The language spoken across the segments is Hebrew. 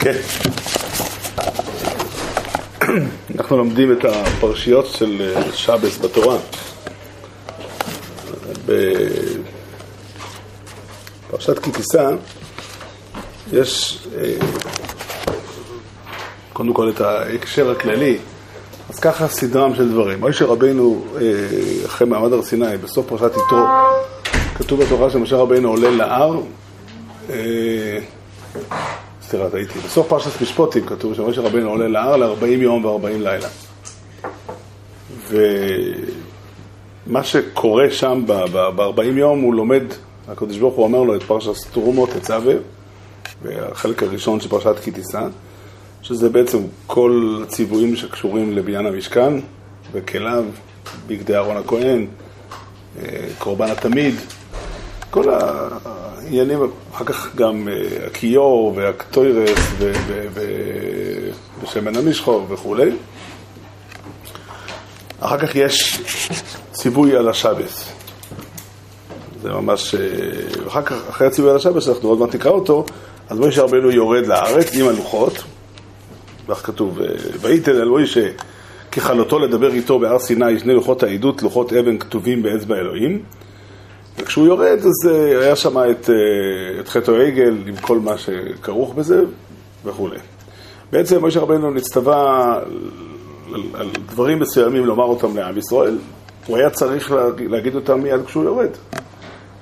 כן. אנחנו לומדים את הפרשיות של שבס בתורה. בפרשת כי תישא יש אה, קודם כל את ההקשר הכללי. אז ככה סדרם של דברים. מוישה רבינו, אה, אחרי מעמד הר סיני, בסוף פרשת יתרו, כתוב בתורה שמשה רבינו עולה להר. סליחה, טעיתי. בסוף פרשת משפוטים כתוב שמשה רבינו עולה להר ל-40 יום ו-40 לילה. ומה שקורה שם ב-40 יום, הוא לומד, הקדוש ברוך הוא אומר לו את פרשת תרומות, את צווה, והחלק הראשון של פרשת כי תישא, שזה בעצם כל הציוויים שקשורים לבניין המשכן, וכליו, בגדי אהרון הכהן, אה, קורבן התמיד, כל העניינים, אחר כך גם אה, הכיור והקטוירס ושמן המשחור וכולי. אחר כך יש ציווי על השבס. זה ממש... אה, אחר כך, אחרי הציווי על השבס, אנחנו עוד מעט נקרא אותו, אז מוישה רבנו יורד לארץ עם הלוחות, כך כתוב, אה, ויתן אל מוישה ככלותו לדבר איתו בהר סיני, שני לוחות העדות, לוחות אבן כתובים באצבע אלוהים. וכשהוא יורד, אז אה, היה שם את, את חטא העגל עם כל מה שכרוך בזה וכולי. בעצם מוישה רבנו נצטווה על, על דברים מסוימים לומר אותם לעם ישראל, הוא היה צריך להגיד אותם מיד כשהוא יורד.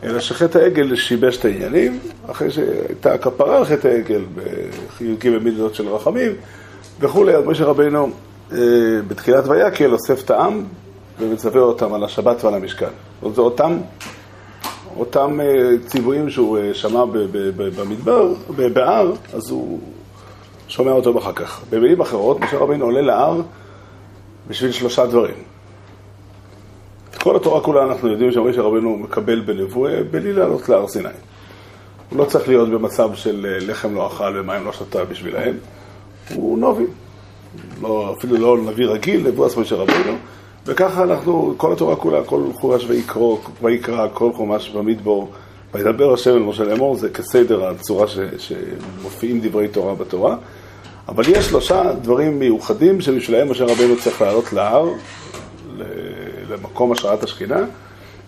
אלא שחטא העגל שיבש את העניינים, אחרי שהייתה הכפרה על חטא העגל בחיוקים במידות של רחמים וכולי, אז משה רבינו אה, בתחילת ויקל אוסף את העם ומצווה אותם על השבת ועל המשכן. זה אותם, אותם אה, ציוויים שהוא אה, שמע במדבר, בהר, אז הוא שומע אותו אחר כך. במילים אחרות, משה רבינו עולה להר בשביל שלושה דברים. את כל התורה כולה אנחנו יודעים שמשה רבנו מקבל בנבואה בלי לעלות להר סיני. הוא לא צריך להיות במצב של אה, לחם לא אכל ומים לא שתה בשבילהם, הוא נובי. לא, אפילו לא נביא רגיל, נבואס משה רבנו, וככה אנחנו, כל התורה כולה, כל חומש ויקרא, ויקרא, כל חומש במדבור, וידבר השם אל משה לאמור, זה כסדר הצורה ש, שמופיעים דברי תורה בתורה. אבל יש שלושה דברים מיוחדים שבשבילם משה רבנו צריך לעלות להר, למקום השראת השכינה,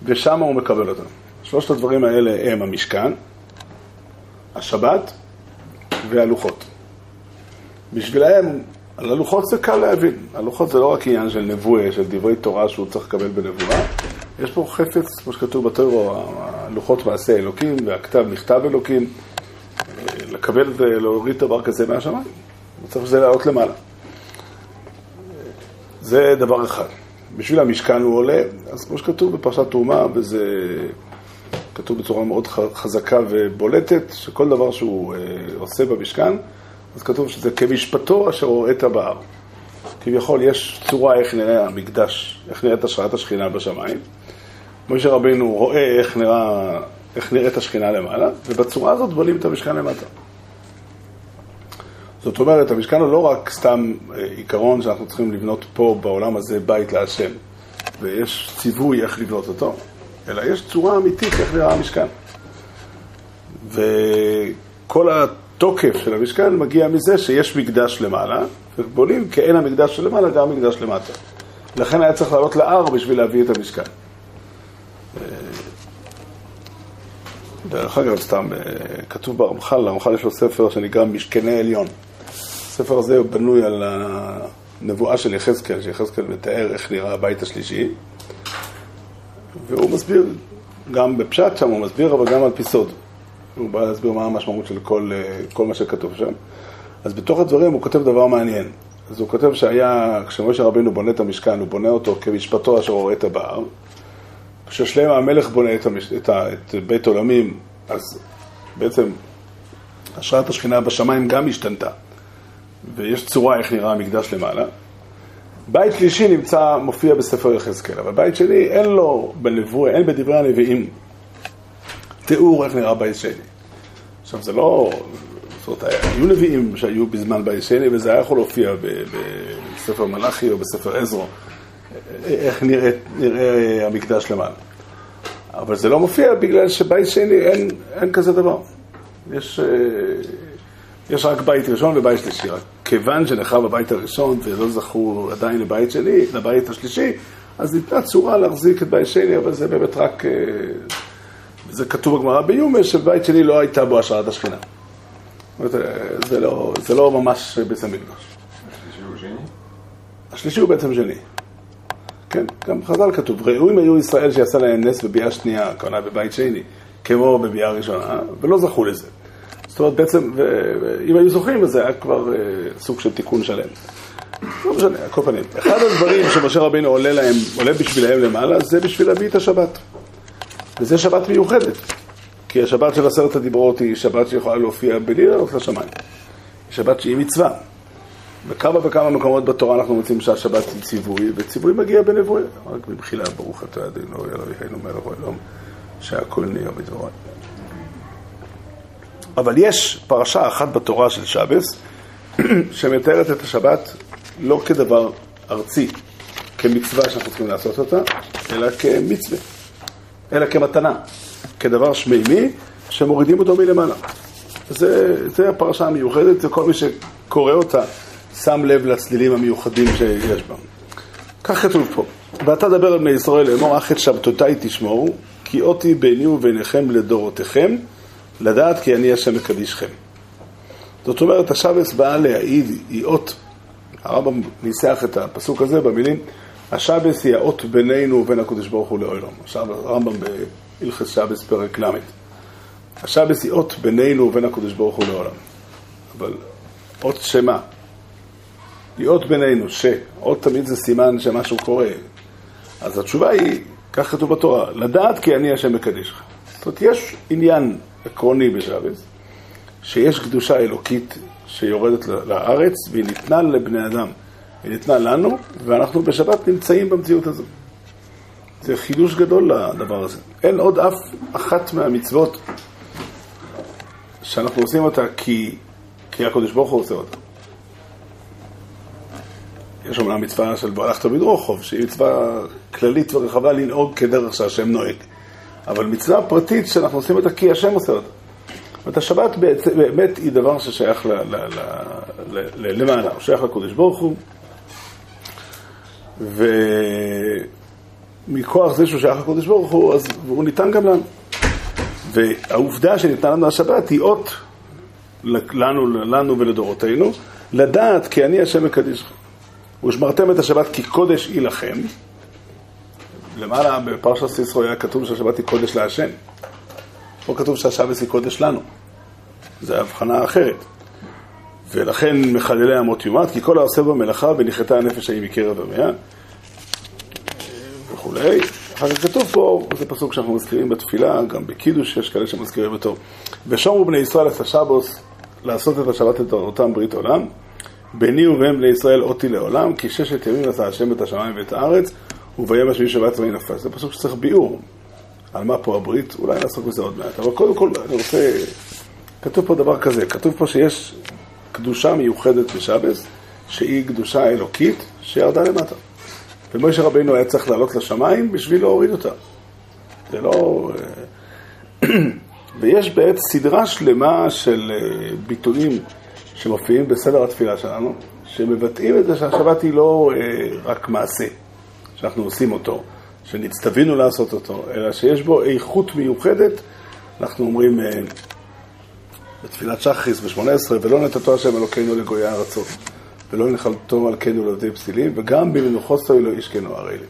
ושם הוא מקבל אותם. שלושת הדברים האלה הם המשכן, השבת והלוחות. בשבילם, על הלוחות זה קל להבין. הלוחות זה לא רק עניין של נבואה, של דברי תורה שהוא צריך לקבל בנבואה. יש פה חפץ, כמו שכתוב בטרו, הלוחות מעשה אלוקים והכתב נכתב אלוקים. לקבל ולהוריד דבר כזה מהשמיים. צריך שזה לעלות למעלה. זה דבר אחד. בשביל המשכן הוא עולה, אז כמו שכתוב בפרשת תרומה, וזה כתוב בצורה מאוד חזקה ובולטת, שכל דבר שהוא אה, עושה במשכן, אז כתוב שזה כמשפטו אשר הוראת בהר. כביכול יש צורה איך נראה המקדש, איך נראית השראת השכינה בשמיים. משה רבינו רואה איך, נראה, איך נראית השכינה למעלה, ובצורה הזאת בונים את המשכן למטה. זאת אומרת, המשכן הוא לא רק סתם אה, עיקרון שאנחנו צריכים לבנות פה בעולם הזה בית להשם, ויש ציווי איך לבנות אותו, אלא יש צורה אמיתית איך נראה המשכן. וכל התוקף של המשכן מגיע מזה שיש מקדש למעלה, ובונים כאין המקדש שלמעלה גם מקדש למטה. לכן היה צריך לעלות להר בשביל להביא את המשכן. אה, דרך אגב, סתם, אה, כתוב ברמח"ל, לרמח"ל יש לו ספר שנקרא משכני עליון. הספר הזה בנוי על הנבואה של יחזקאל, שיחזקאל מתאר איך נראה הבית השלישי, והוא מסביר, גם בפשט שם הוא מסביר, אבל גם על פי סוד. הוא בא להסביר מה המשמעות של כל, כל מה שכתוב שם. אז בתוך הדברים הוא כותב דבר מעניין. אז הוא כותב שהיה, כשמשה רבינו בונה את המשכן, הוא בונה אותו כמשפטו אשר הורית בהר. כששלם המלך בונה את, המש... את, ה... את בית עולמים, אז בעצם השראת השכינה בשמיים גם השתנתה. ויש צורה איך נראה המקדש למעלה. בית שלישי נמצא, מופיע בספר יחזקאל, אבל בית שני אין לו בנבואה, אין בדברי הנביאים תיאור איך נראה בית שני. עכשיו זה לא, זאת אומרת, היו נביאים שהיו בזמן בית שני וזה היה יכול להופיע בספר מלאכי או בספר עזרו, איך נראה, נראה המקדש למעלה. אבל זה לא מופיע בגלל שבית שני אין, אין כזה דבר. יש... יש רק בית ראשון ובית שלישי. רק כיוון שנחרב הבית הראשון ולא זכו עדיין לבית שני, לבית השלישי, אז ניתנה צורה להחזיק את בית שני, אבל זה באמת רק... זה כתוב בגמרא ביומה, שבית שני לא הייתה בו השראת השכינה. זה לא, זה לא ממש בית המקדוש. השלישי הוא שני? השלישי הוא בעצם שני. כן, גם חז"ל כתוב, ראויים היו ישראל שעשה להם נס בביאה שנייה, הכוונה בבית שני, כמו בביאה ראשונה, ולא זכו לזה. זאת אומרת, בעצם, אם היו זוכים, אז זה היה כבר אה, סוג של תיקון שלם. לא משנה, על כל פנים. אחד הדברים שמשה רבינו עולה להם, עולה בשבילם למעלה, זה בשביל להביא את השבת. וזה שבת מיוחדת. כי השבת של עשרת הדיברות היא שבת שיכולה להופיע בלי לעלות לשמיים. היא שבת שהיא מצווה. בכמה וכמה מקומות בתורה אנחנו מוצאים שהשבת היא ציווי, וציווי מגיע בנבואה. רק במחילה, ברוך אתה אדינו, אלוהינו מלך העולם, שהכל נהיה בדברו. אבל יש פרשה אחת בתורה של שבס, שמתארת את השבת לא כדבר ארצי, כמצווה שאנחנו צריכים לעשות אותה, אלא כמצווה, אלא כמתנה, כדבר שמימי שמורידים אותו מלמעלה. זה, זה הפרשה המיוחדת, וכל מי שקורא אותה שם לב לצלילים המיוחדים שיש בה. כך כתוב פה, ואתה דבר על בני ישראל לאמור, אך את שבתותיי תשמעו, כי אותי ביני וביניכם לדורותיכם, לדעת כי אני השם מקדישכם. זאת אומרת, השבס באה להעיד, היא אות, הרמב"ם ניסח את הפסוק הזה במילים, השבס היא האות בינינו ובין הקדוש ברוך הוא לעולם. עכשיו הרמב"ם בהלכס שבס פרק ל'. השבס היא אות בינינו ובין הקדוש ברוך הוא לעולם. אבל אות שמה? היא אות בינינו, ש. אות תמיד זה סימן שמשהו קורה. אז התשובה היא, כך כתוב בתורה, לדעת כי אני השם מקדישך. זאת אומרת, יש עניין עקרוני בשבס, שיש קדושה אלוקית שיורדת לארץ והיא ניתנה לבני אדם. היא ניתנה לנו, ואנחנו בשבת נמצאים במציאות הזו. זה חידוש גדול לדבר הזה. אין עוד אף אחת מהמצוות שאנחנו עושים אותה כי, כי הקדוש ברוך הוא עושה אותה. יש אומנם מצווה של הלכת בדרוכוב, שהיא מצווה כללית ורחבה לנהוג כדרך שהשם נוהג. אבל מצווה פרטית שאנחנו עושים אותה כי השם עושה אותה. זאת אומרת, השבת באמת היא דבר ששייך למעלה, הוא שייך לקודש ברוך הוא, ומכוח זה שהוא שייך לקודש ברוך הוא, אז הוא ניתן גם לנו. והעובדה שניתנה לנו השבת היא אות לנו, לנו ולדורותינו, לדעת כי אני השם מקדישך. ושמרתם את השבת כי קודש היא לכם. למעלה בפרשת סיסרו היה כתוב שהשבת היא קודש להשם. פה כתוב שהשבת היא קודש לנו. זו הבחנה אחרת. ולכן מחללי אמות יומת, כי כל העושה במלאכה ונחתה הנפש ההיא מקרב המאה וכולי. אחר כך כתוב פה, זה פסוק שאנחנו מזכירים בתפילה, גם בקידוש יש כאלה שמזכירים אותו. ושומרו בני ישראל את השבוס לעשות את השבת את אותם ברית עולם. ביני ובין בני ישראל אותי לעולם, כי ששת ימים עשה השם את השמיים ואת הארץ, וביום השביעי שבת צבאי נפל. זה פסוק שצריך ביאור. על מה פה הברית, אולי נעסוק בזה עוד מעט. אבל קודם כל, אני רוצה... כתוב פה דבר כזה, כתוב פה שיש קדושה מיוחדת בשבס, שהיא קדושה אלוקית שירדה למטה. ומשה רבינו היה צריך לעלות לשמיים בשביל להוריד אותה. זה לא... אה, ויש בעת סדרה שלמה של אה, ביטויים שמופיעים בסדר התפילה שלנו, שמבטאים את זה שהשבת היא לא אה, רק מעשה, שאנחנו עושים אותו, שנצטווינו לעשות אותו, אלא שיש בו איכות מיוחדת, אנחנו אומרים בתפילת שחריס ב-18, ולא נתתו השם אלוקינו לגויי הארצות, ולא נחלתו מלכנו לעובדי פסילים, וגם במנוחוסו לא ישכנו הרי לי.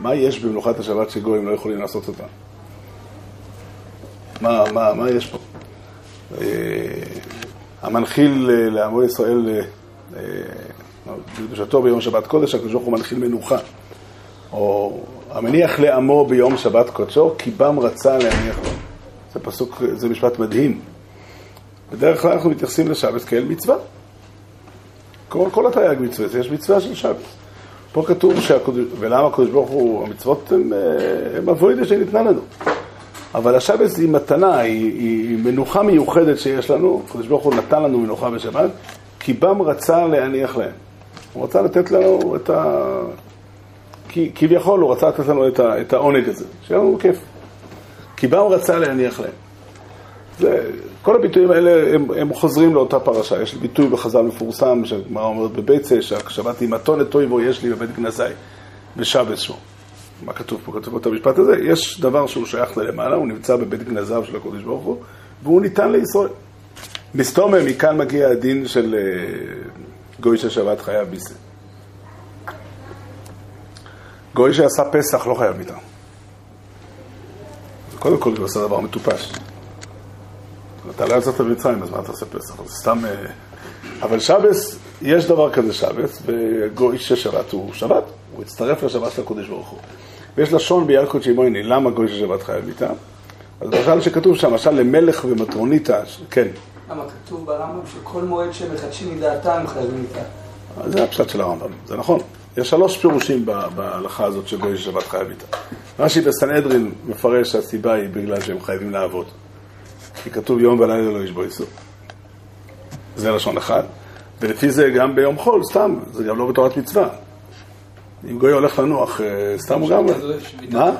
מה יש במנוחת השבת שגויים לא יכולים לעשות אותה? מה, מה, מה יש פה? אה, המנחיל אה, לעמו ישראל אה, בקדושתו ביום שבת קודש, הקדוש ברוך הוא מנחיל מנוחה. או המניח לעמו ביום שבת קודשו, כי בם רצה להניח לו. זה פסוק, זה משפט מדהים. בדרך כלל אנחנו מתייחסים לשבת כאל מצווה. כל, כל התרי"ג מצוות, יש מצווה של שבת. פה כתוב, שהקודש, ולמה הקדוש ברוך הוא, המצוות הן אבוידה שניתנה לנו. אבל השבת היא מתנה, היא, היא מנוחה מיוחדת שיש לנו, הקדוש ברוך הוא נתן לנו מנוחה בשבת, כי בם רצה להניח להם. הוא רצה לתת לנו את ה... כי, כביכול הוא רצה לתת לנו את, ה, את העונג הזה, שיהיה לנו כיף. כי בם רצה להניח להם. זה, כל הביטויים האלה הם, הם חוזרים לאותה פרשה. יש ביטוי בחז"ל מפורסם, שהגמרא אומרת בביצה, שהשבת עם מתונת טויבו יש לי בבית גנזי, בשבס שוב. מה כתוב פה? כתוב את המשפט הזה. יש דבר שהוא שייך ללמעלה, הוא נמצא בבית גנזיו של הקודש ברוך הוא, והוא ניתן לישראל. מסתומם, מכאן מגיע הדין של אה, גוי של שבת חייב ביסה. גוי שעשה פסח לא חייב מיתה. קודם כל הוא עושה דבר מטופש. אתה לא יצאת במצרים, אז מה אתה עושה פסח? זה סתם... אה, אבל שבס, יש דבר כזה שבס, וגוי של שבת הוא שבת, הוא הצטרף לשבת של הקודש ברוך הוא. ויש לשון ביעלקות שימויני, למה גוי של שבת חייב מיתה? אז למשל שכתוב שם, משל למלך ומטרוניתא, כן. למה כתוב ברמב"ם שכל מועד שמחדשים מדעתם חייבים מיתה? זה הפשט של הרמב"ם, זה נכון. יש שלוש פירושים בהלכה הזאת של גוי של שבת חייב מיתה. רש"י בסנהדרין מפרש שהסיבה היא בגלל שהם חייבים לעבוד. כי כתוב יום ולילה לא ישבו איסור. זה לשון אחד. ולפי זה גם ביום חול, סתם, זה גם לא בתורת מצווה. אם גוי הולך לנוח, אה, סתם הוא גם... מה?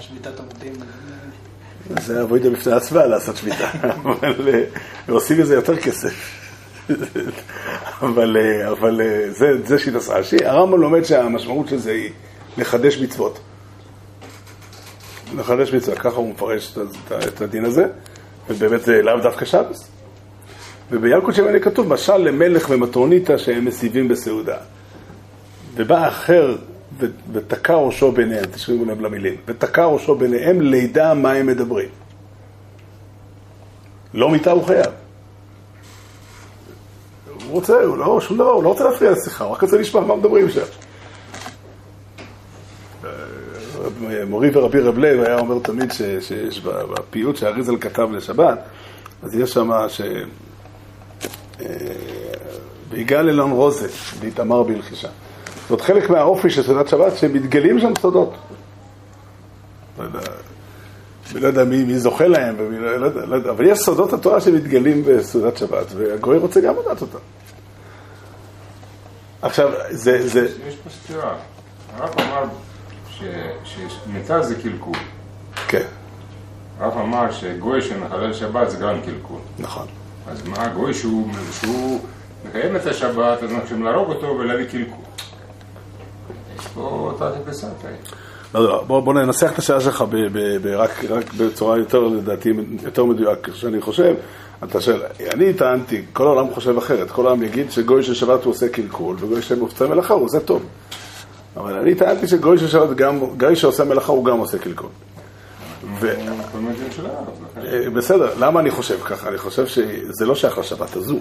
שביתת עובדים. זה אבוידה בפני עצמה לעשות שביתה, אבל אה, עושים מזה יותר כסף. אבל, אה, אבל זה, זה שיטת רש"י. הרמב"ם לומד שהמשמעות של זה היא לחדש מצוות. לחדש מצוות, ככה הוא מפרש את הדין הזה, ובאמת זה לאו דווקא שבס. ובילקוט שמעני כתוב, משל למלך ומטרוניתא שהם מסיבים בסעודה. ובא אחר ותקע ראשו ביניהם, תשמעו לב למילים, ותקע ראשו ביניהם לידע מה הם מדברים. לא מיתה הוא חייב. הוא רוצה, הוא לא, שום דבר, הוא לא רוצה להפריע לשיחה, הוא רק רוצה לשמוע מה מדברים שם. מורי ורבי רב לב היה אומר תמיד שיש בפיוט שאריזל כתב לשבת, אז יש שם ש... אה, ויגאל אילון רוזה, ואיתמר בלחישה. זאת חלק מהאופי של סעודת שבת, שמתגלים שם סודות. לא אני לא יודע מי, מי זוכה להם, ומי, לא, לא, יודע, לא אבל יש סודות התורה שמתגלים בסעודת שבת, והגוי רוצה גם לדעת אותם. עכשיו, זה... זה... יש פה סתירה. הרב אמר שמיטה זה קלקול. כן. הרב אמר שגוי שמחלל שבת זה גם קלקול. נכון. אז מה, גוי שהוא, שהוא מקיים את השבת, אז אנחנו צריכים להרוג אותו ולהביא קלקול. יש פה תתי פסק. לא, לא, בוא, בוא ננסח את השאלה שלך ב, ב, ב, רק, רק בצורה יותר, לדעתי, יותר מדויק, שאני חושב. אתה שואל, אני טענתי, כל העולם חושב אחרת, כל העולם יגיד שגוי של שבת הוא עושה קלקול, וגוי של מופצה מלאכה הוא עושה טוב. אבל אני טענתי שגוי גם, גוי שעושה מלאכה הוא גם עושה קלקול. ו... אה, בסדר, למה אני חושב ככה? אני חושב שזה לא שייך לשבת הזו.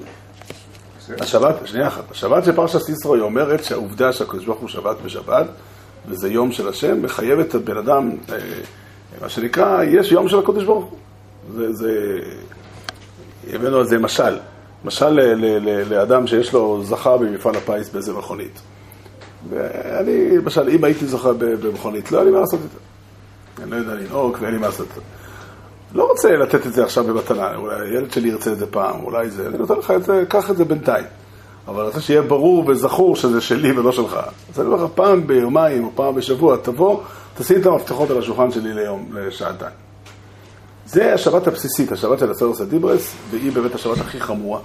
השבת, שנייה אחת, השבת של פרשת ישרו היא אומרת שהעובדה שהקדוש ברוך הוא שבת בשבת, וזה יום של השם, מחייב את הבן אדם, אה, מה שנקרא, יש יום של הקדוש ברוך הוא. זה, זה, הבאנו על זה משל. משל ל, ל, ל, לאדם שיש לו זכה במפעל הפיס באיזה מכונית. ואני, למשל, אם הייתי זוכה במכונית, לא היה לי מה לעשות איתה. אני לא יודע לנהוג ואין לי מה לעשות. לא רוצה לתת את זה עכשיו במתנה, אולי הילד שלי ירצה את זה פעם, אולי זה, אני נותן לך את זה, קח את זה בינתיים. אבל אני רוצה שיהיה ברור וזכור שזה שלי ולא שלך. אז אני אומר לך, פעם ביומיים או פעם בשבוע תבוא, תשים את המפתחות על השולחן שלי ליום, לשעתיים. זה השבת הבסיסית, השבת של הסרס הדיברס, והיא באמת השבת הכי חמורה.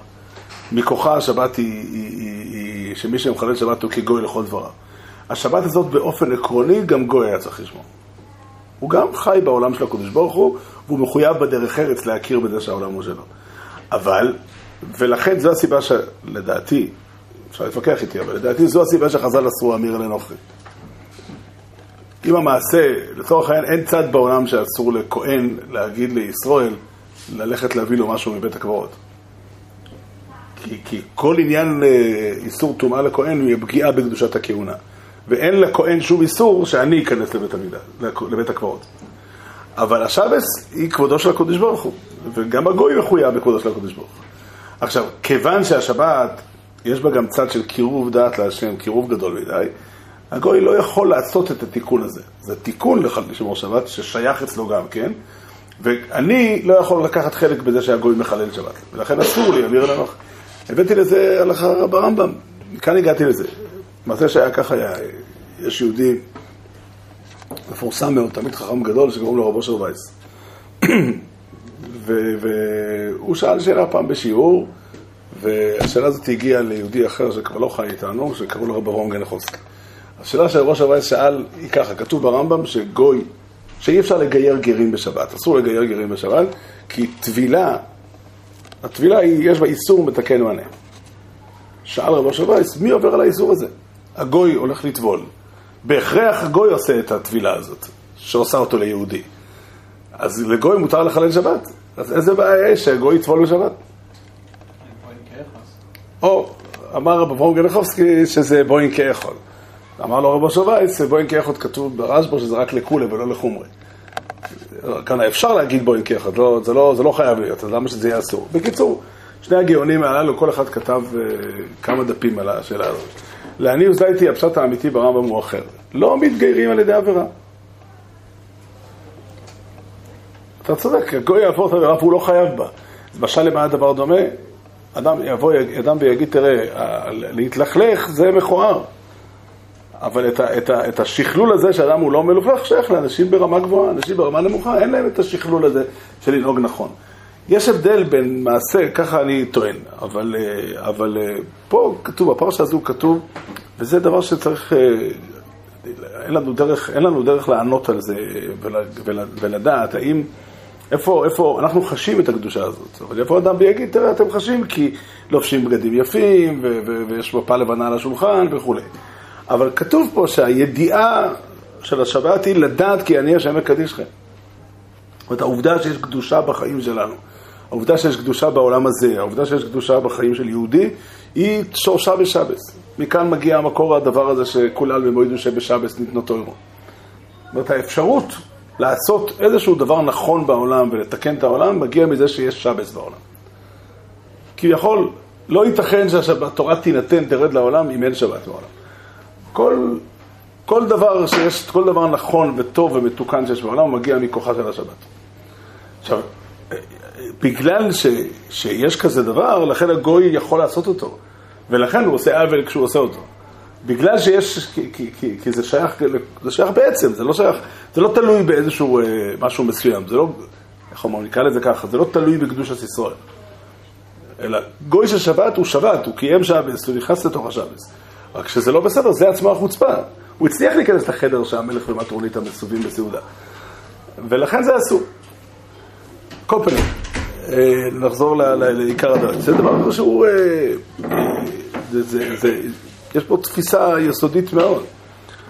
מכוחה השבת היא, היא, היא, היא שמי שמחלל שבת הוא כגוי לכל דבריו. השבת הזאת באופן עקרוני, גם גוי היה צריך לשמור. הוא גם חי בעולם של הקדוש ברוך הוא, והוא מחויב בדרך ארץ להכיר בזה שהעולם הוא שלו. אבל, ולכן זו הסיבה שלדעתי, אפשר להתווכח איתי, אבל לדעתי זו הסיבה שחז"ל אסרו אמיר לנוכרי. אם המעשה, לצורך העניין, אין צד בעולם שאסור לכהן להגיד לישראל ללכת להביא לו משהו מבית הקברות. כי, כי כל עניין אה, איסור טומאה לכהן הוא פגיעה בקדושת הכהונה. ואין לכהן שום איסור שאני אכנס לבית המידה, לבית הקברות. אבל השבס היא כבודו של הקדוש ברוך הוא, וגם הגוי מחויב בכבודו של הקדוש ברוך הוא. עכשיו, כיוון שהשבת, יש בה גם צד של קירוב דעת להשם, קירוב גדול מדי, הגוי לא יכול לעשות את התיקון הזה. זה תיקון לשמור שבת ששייך אצלו גם, כן? ואני לא יכול לקחת חלק בזה שהגוי מחלל שבת. ולכן אסור לי, אמיר לנוח. הבאתי לזה הלכה ברמב"ם, כאן הגעתי לזה. מעשה שהיה ככה היה, יש יהודי מפורסם מאוד, תמיד חכם גדול, שקוראים לו רבו של וייס. והוא שאל שאלה פעם בשיעור, והשאלה הזאת הגיעה ליהודי אחר שכבר לא חי איתנו, שקראו לו רב אברהם גנחובסקי. השאלה שראש הוועד שאל היא ככה, כתוב ברמב"ם שגוי, שאי אפשר לגייר גרים בשבת, אסור לגייר גרים בשבת, כי טבילה, הטבילה היא, יש בה איסור מתקן מענה. שאל רב אשר וייס, מי עובר על האיסור הזה? הגוי הולך לטבול. בהכרח הגוי עושה את הטבילה הזאת, שעושה אותו ליהודי. אז לגוי מותר לחלל שבת. אז איזה בעיה יש שהגוי יטבול בשבת? או, אמר רב אברהם גנחובסקי שזה בוין כאכול. אמר לו רב אשר וייס, בוין כאכול כתוב ברשב"א שזה רק לכולי ולא לחומרי. כאן אפשר להגיד בוין כאחד, לא, זה, לא, זה לא חייב להיות, אז למה שזה יהיה אסור? בקיצור, שני הגאונים הללו, כל אחד כתב uh, כמה דפים על השאלה הזאת. לעניות דעתי, הפשט האמיתי ברמב"ם הוא אחר. לא מתגיירים על ידי עבירה. אתה צודק, הגוי יעבור את העבירה והוא לא חייב בה. למשל, למה הדבר דומה? אדם יבוא אדם ויגיד, תראה, להתלכלך זה מכוער. אבל את, ה, את, ה, את השכלול הזה שאדם הוא לא מלוכלך שייך לאנשים ברמה גבוהה, אנשים ברמה נמוכה, אין להם את השכלול הזה של לנהוג נכון. יש הבדל בין מעשה, ככה אני טוען, אבל, אה, אבל אה, פה כתוב, הפרשה הזו כתוב, וזה דבר שצריך, אה, אין לנו דרך, אין לנו דרך לענות על זה ול, ול, ולדעת האם, איפה, איפה, אנחנו חשים את הקדושה הזאת, אבל איפה אדם ויגיד, תראה, אתם חשים כי לובשים בגדים יפים, ו, ו, ויש מפה לבנה על השולחן וכולי. אבל כתוב פה שהידיעה של השבת היא לדעת כי אני השם מקדישכם. זאת אומרת, העובדה שיש קדושה בחיים שלנו, העובדה שיש קדושה בעולם הזה, העובדה שיש קדושה בחיים של יהודי, היא שורשה בשבס. מכאן מגיע המקור הדבר הזה שכולל במועד שבשבס ניתנו תוירו. זאת אומרת, האפשרות לעשות איזשהו דבר נכון בעולם ולתקן את העולם, מגיע מזה שיש שבס בעולם. כביכול, לא ייתכן שהתורה תינתן, תרד לעולם, אם אין שבת בעולם. כל, כל דבר שיש, כל דבר נכון וטוב ומתוקן שיש בעולם, מגיע מכוחה של השבת. עכשיו, בגלל ש, שיש כזה דבר, לכן הגוי יכול לעשות אותו. ולכן הוא עושה עוול כשהוא עושה אותו. בגלל שיש, כי, כי, כי, כי זה שייך, זה שייך בעצם, זה לא שייך, זה לא תלוי באיזשהו אה, משהו מסוים, זה לא, איך אומרים, נקרא לזה ככה, זה לא תלוי בקדושת ישראל. אלא גוי של שבת הוא שבת, הוא קיים שבס, הוא נכנס לתוך השבס. רק שזה לא בסדר, זה עצמו החוצפה. הוא הצליח להיכנס לחדר שהמלך ומטרונית המסובים בסעודה. ולכן זה אסור. כל פנים, אה, נחזור לעיקר הדבר. זה דבר שהוא... אה, זה, זה, זה, יש פה תפיסה יסודית מאוד.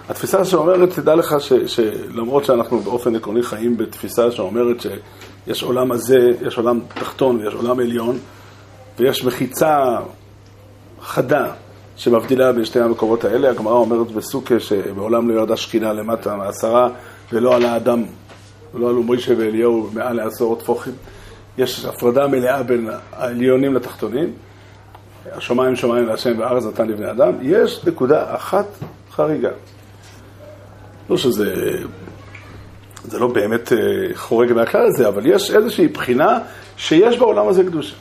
התפיסה שאומרת, תדע לך ש, שלמרות שאנחנו באופן עקרוני חיים בתפיסה שאומרת שיש עולם הזה, יש עולם תחתון ויש עולם עליון, ויש מחיצה חדה שמבדילה בין שתי המקורות האלה. הגמרא אומרת בסוכה שמעולם לא ירדה שכינה למטה מעשרה ולא עלה אדם, לא עלו מוישה ואליהו מעל לעשור טפוחים. יש הפרדה מלאה בין העליונים לתחתונים. השמיים שמיים להשם והארץ נתן לבני אדם. יש נקודה אחת חריגה. לא שזה... זה לא באמת אה, חורג מהכלל הזה, אבל יש איזושהי בחינה שיש בעולם הזה קדושה.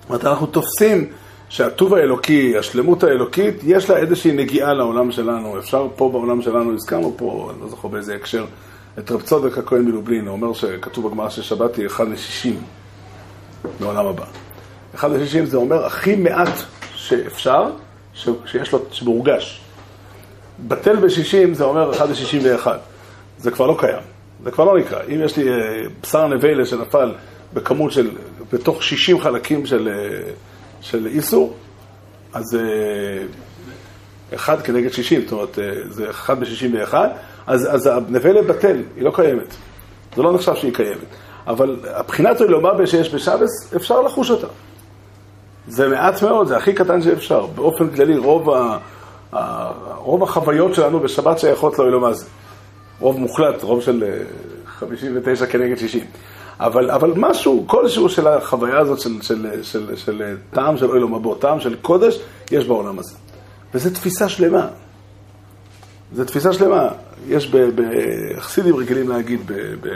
זאת אומרת, אנחנו תופסים שהטוב האלוקי, השלמות האלוקית, יש לה איזושהי נגיעה לעולם שלנו. אפשר פה בעולם שלנו, הזכרנו פה, אני לא זוכר באיזה הקשר, את רב צודק הכהן מלובלין, הוא אומר שכתוב בגמרא ששבת היא אחד לשישים בעולם הבא. אחד לשישים זה אומר הכי מעט שאפשר, ש... שיש לו, שמורגש. בטל בשישים זה אומר אחד לשישים ואחד. זה כבר לא קיים, זה כבר לא נקרא. אם יש לי אה, בשר נבלה שנפל בכמות של, בתוך שישים חלקים של... של איסור, אז זה אה, אחד כנגד שישים, זאת אומרת, אה, זה אחד בשישים ואחד, אז, אז הנבלה בטל, היא לא קיימת. זה לא נחשב שהיא קיימת. אבל הבחינת אלומה שיש בשבס, אפשר לחוש אותה. זה מעט מאוד, זה הכי קטן שאפשר. באופן כללי, רוב, ה, ה, רוב החוויות שלנו בשבת שייכות לאלומה זה. רוב מוחלט, רוב של 59 אה, כנגד 60. אבל, אבל משהו, כלשהו של החוויה הזאת של, של, של, של, של טעם של אוי מבוא, טעם של קודש, יש בעולם הזה. וזו תפיסה שלמה. זו תפיסה שלמה. יש בחסידים רגילים להגיד, ב, ב,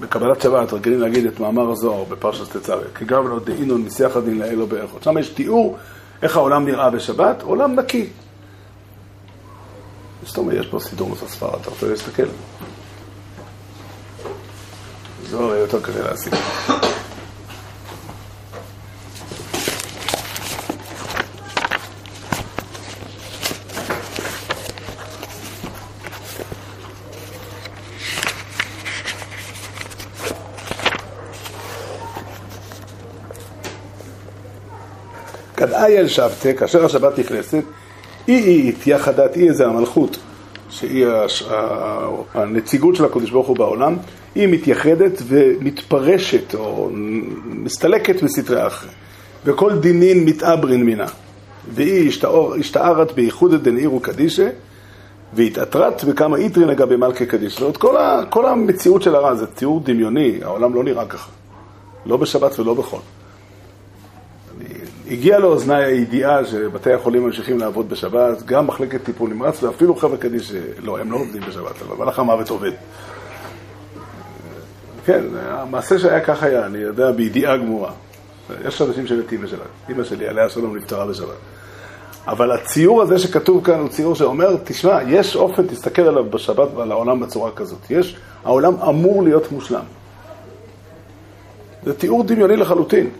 בקבלת שבת רגילים להגיד את מאמר הזוהר בפרשת תצווה, כגב לא דאינון משיח הדין לאלו באחות. שם יש תיאור איך העולם נראה בשבת, עולם נקי. זאת אומרת, יש פה סידור נוסף ספרד, אתה רוצה להסתכל? זה הרי יותר קשה להשיג. כדאי אל שבתה, כאשר השבת נכנסת, אי אית, יחדת אי איזה המלכות, שהיא הנציגות של הקדוש ברוך הוא בעולם, היא מתייחדת ומתפרשת או מסתלקת מסתרי אחרי, וכל דינין מתעברין מינה. והיא השתער- השתערת בייחוד דנעיר וקדישה, והתעטרת בכמה איטרין לגבי מלכי קדיש. זאת אומרת, כל, ה, כל המציאות של הרע זה תיאור דמיוני, העולם לא נראה ככה. לא בשבת ולא בחול. הגיע לאוזניי הידיעה שבתי החולים ממשיכים לעבוד בשבת, גם מחלקת טיפול נמרץ ואפילו חבר'ה קדיש, לא, הם לא עובדים בשבת, אבל מלאך המוות עובד. כן, המעשה שהיה כך היה, אני יודע בידיעה גמורה. יש אנשים שמתים בשבת. אמא שלי, עליה השלום, נפטרה בשבת. אבל הציור הזה שכתוב כאן הוא ציור שאומר, תשמע, יש אופן, תסתכל עליו בשבת ועל העולם בצורה כזאת. יש, העולם אמור להיות מושלם. זה תיאור דמיוני לחלוטין.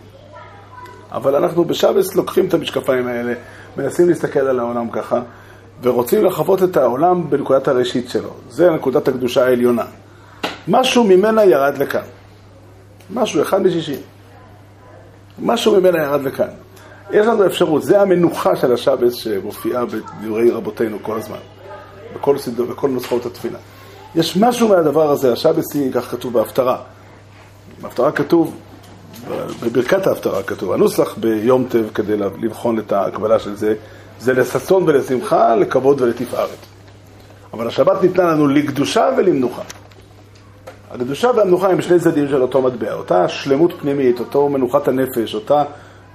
אבל אנחנו בשבס לוקחים את המשקפיים האלה, מנסים להסתכל על העולם ככה, ורוצים לחוות את העולם בנקודת הראשית שלו. זה נקודת הקדושה העליונה. משהו ממנה ירד לכאן. משהו, אחד משישים. משהו ממנה ירד לכאן. יש לנו אפשרות, זה המנוחה של השבס שמופיעה בדברי רבותינו כל הזמן, בכל, סדו, בכל נוסחאות התפילה. יש משהו מהדבר הזה, השבס היא, כך כתוב בהפטרה. בהפטרה כתוב, בברכת ההפטרה כתוב, הנוסח ביום טב כדי לבחון את ההקבלה של זה, זה לששון ולשמחה, לכבוד ולתפארת. אבל השבת ניתנה לנו לקדושה ולמנוחה. הקדושה והמנוחה הם שני צדדים של אותו מטבע, אותה שלמות פנימית, אותו מנוחת הנפש, אותה,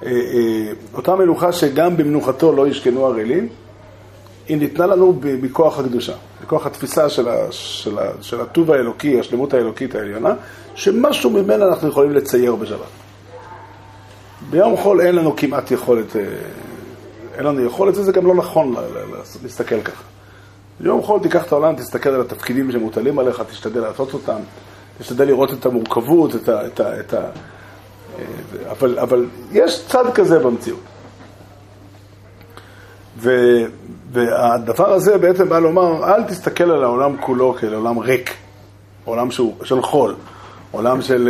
אה, אה, אותה מנוחה שגם במנוחתו לא ישכנו ערלים, היא ניתנה לנו מכוח הקדושה, מכוח התפיסה של, ה, של, ה, של הטוב האלוקי, השלמות האלוקית העליונה, שמשהו ממנה אנחנו יכולים לצייר בשבת. ביום חול אין לנו כמעט יכולת, אה, אין לנו יכולת, וזה גם לא נכון להסתכל ככה. ביום חול תיקח את העולם, תסתכל על התפקידים שמוטלים עליך, תשתדל לעשות אותם, תשתדל לראות את המורכבות, את ה... את ה, את ה אבל, אבל יש צד כזה במציאות. ו, והדבר הזה בעצם בא לומר, אל תסתכל על העולם כולו כאל עולם ריק, עולם שהוא, של חול, עולם של,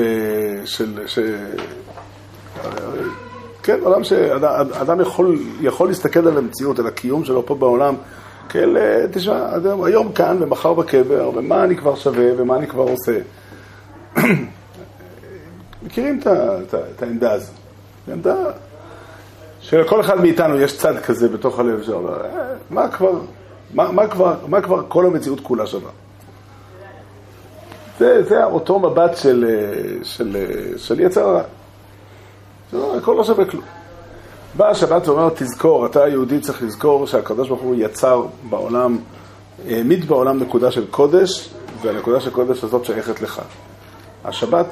של, של... כן, עולם שאדם יכול, יכול להסתכל על המציאות, על הקיום שלו פה בעולם, כאל, תשמע, היום כאן ומחר בקבר, ומה אני כבר שווה ומה אני כבר עושה. מכירים את, העמדה הזו. העמדה שלכל אחד מאיתנו יש צד כזה בתוך הלב שלו. מה כבר, מה, מה, כבר, מה כבר כל המציאות כולה שווה? זה, זה אותו מבט של, של, של יצר הרע. הכל לא שווה כלום. באה השבת ואומרת, תזכור, אתה היהודי צריך לזכור שהקדוש ברוך הוא יצר בעולם, העמיד בעולם נקודה של קודש, והנקודה של קודש הזאת שייכת לך. השבת,